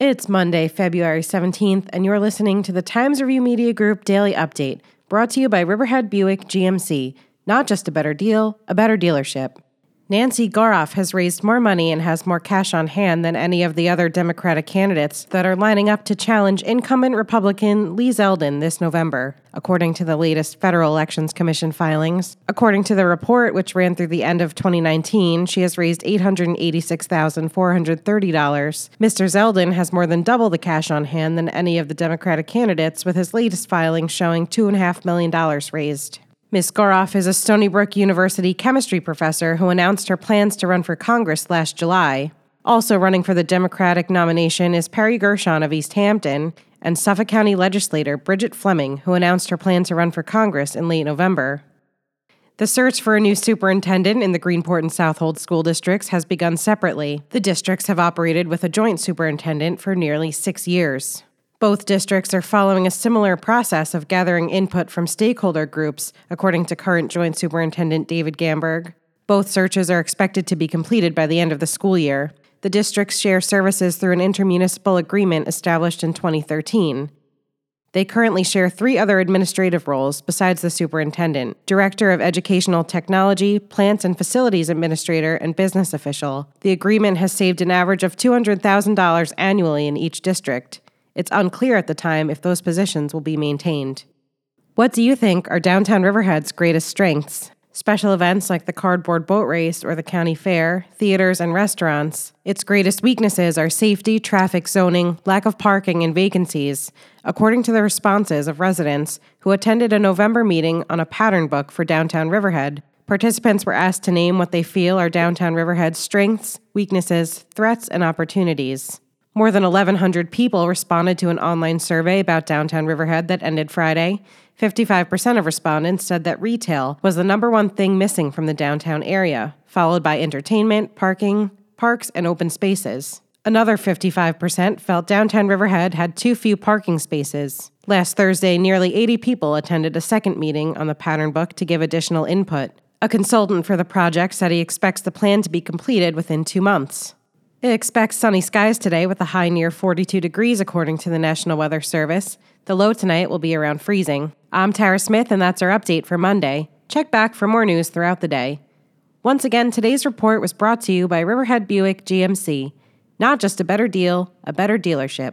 It's Monday, February 17th, and you're listening to the Times Review Media Group Daily Update, brought to you by Riverhead Buick GMC. Not just a better deal, a better dealership. Nancy Goroff has raised more money and has more cash on hand than any of the other Democratic candidates that are lining up to challenge incumbent Republican Lee Zeldin this November, according to the latest Federal Elections Commission filings. According to the report, which ran through the end of 2019, she has raised $886,430. Mr. Zeldin has more than double the cash on hand than any of the Democratic candidates, with his latest filing showing $2.5 million raised. Ms. Goroff is a Stony Brook University chemistry professor who announced her plans to run for Congress last July. Also running for the Democratic nomination is Perry Gershon of East Hampton and Suffolk County legislator Bridget Fleming, who announced her plan to run for Congress in late November. The search for a new superintendent in the Greenport and Southold school districts has begun separately. The districts have operated with a joint superintendent for nearly six years. Both districts are following a similar process of gathering input from stakeholder groups, according to current Joint Superintendent David Gamberg. Both searches are expected to be completed by the end of the school year. The districts share services through an intermunicipal agreement established in 2013. They currently share three other administrative roles besides the superintendent Director of Educational Technology, Plants and Facilities Administrator, and Business Official. The agreement has saved an average of $200,000 annually in each district. It's unclear at the time if those positions will be maintained. What do you think are downtown Riverhead's greatest strengths? Special events like the cardboard boat race or the county fair, theaters, and restaurants. Its greatest weaknesses are safety, traffic zoning, lack of parking, and vacancies, according to the responses of residents who attended a November meeting on a pattern book for downtown Riverhead. Participants were asked to name what they feel are downtown Riverhead's strengths, weaknesses, threats, and opportunities. More than 1,100 people responded to an online survey about downtown Riverhead that ended Friday. 55% of respondents said that retail was the number one thing missing from the downtown area, followed by entertainment, parking, parks, and open spaces. Another 55% felt downtown Riverhead had too few parking spaces. Last Thursday, nearly 80 people attended a second meeting on the pattern book to give additional input. A consultant for the project said he expects the plan to be completed within two months. It expects sunny skies today with a high near 42 degrees, according to the National Weather Service. The low tonight will be around freezing. I'm Tara Smith, and that's our update for Monday. Check back for more news throughout the day. Once again, today's report was brought to you by Riverhead Buick GMC. Not just a better deal, a better dealership.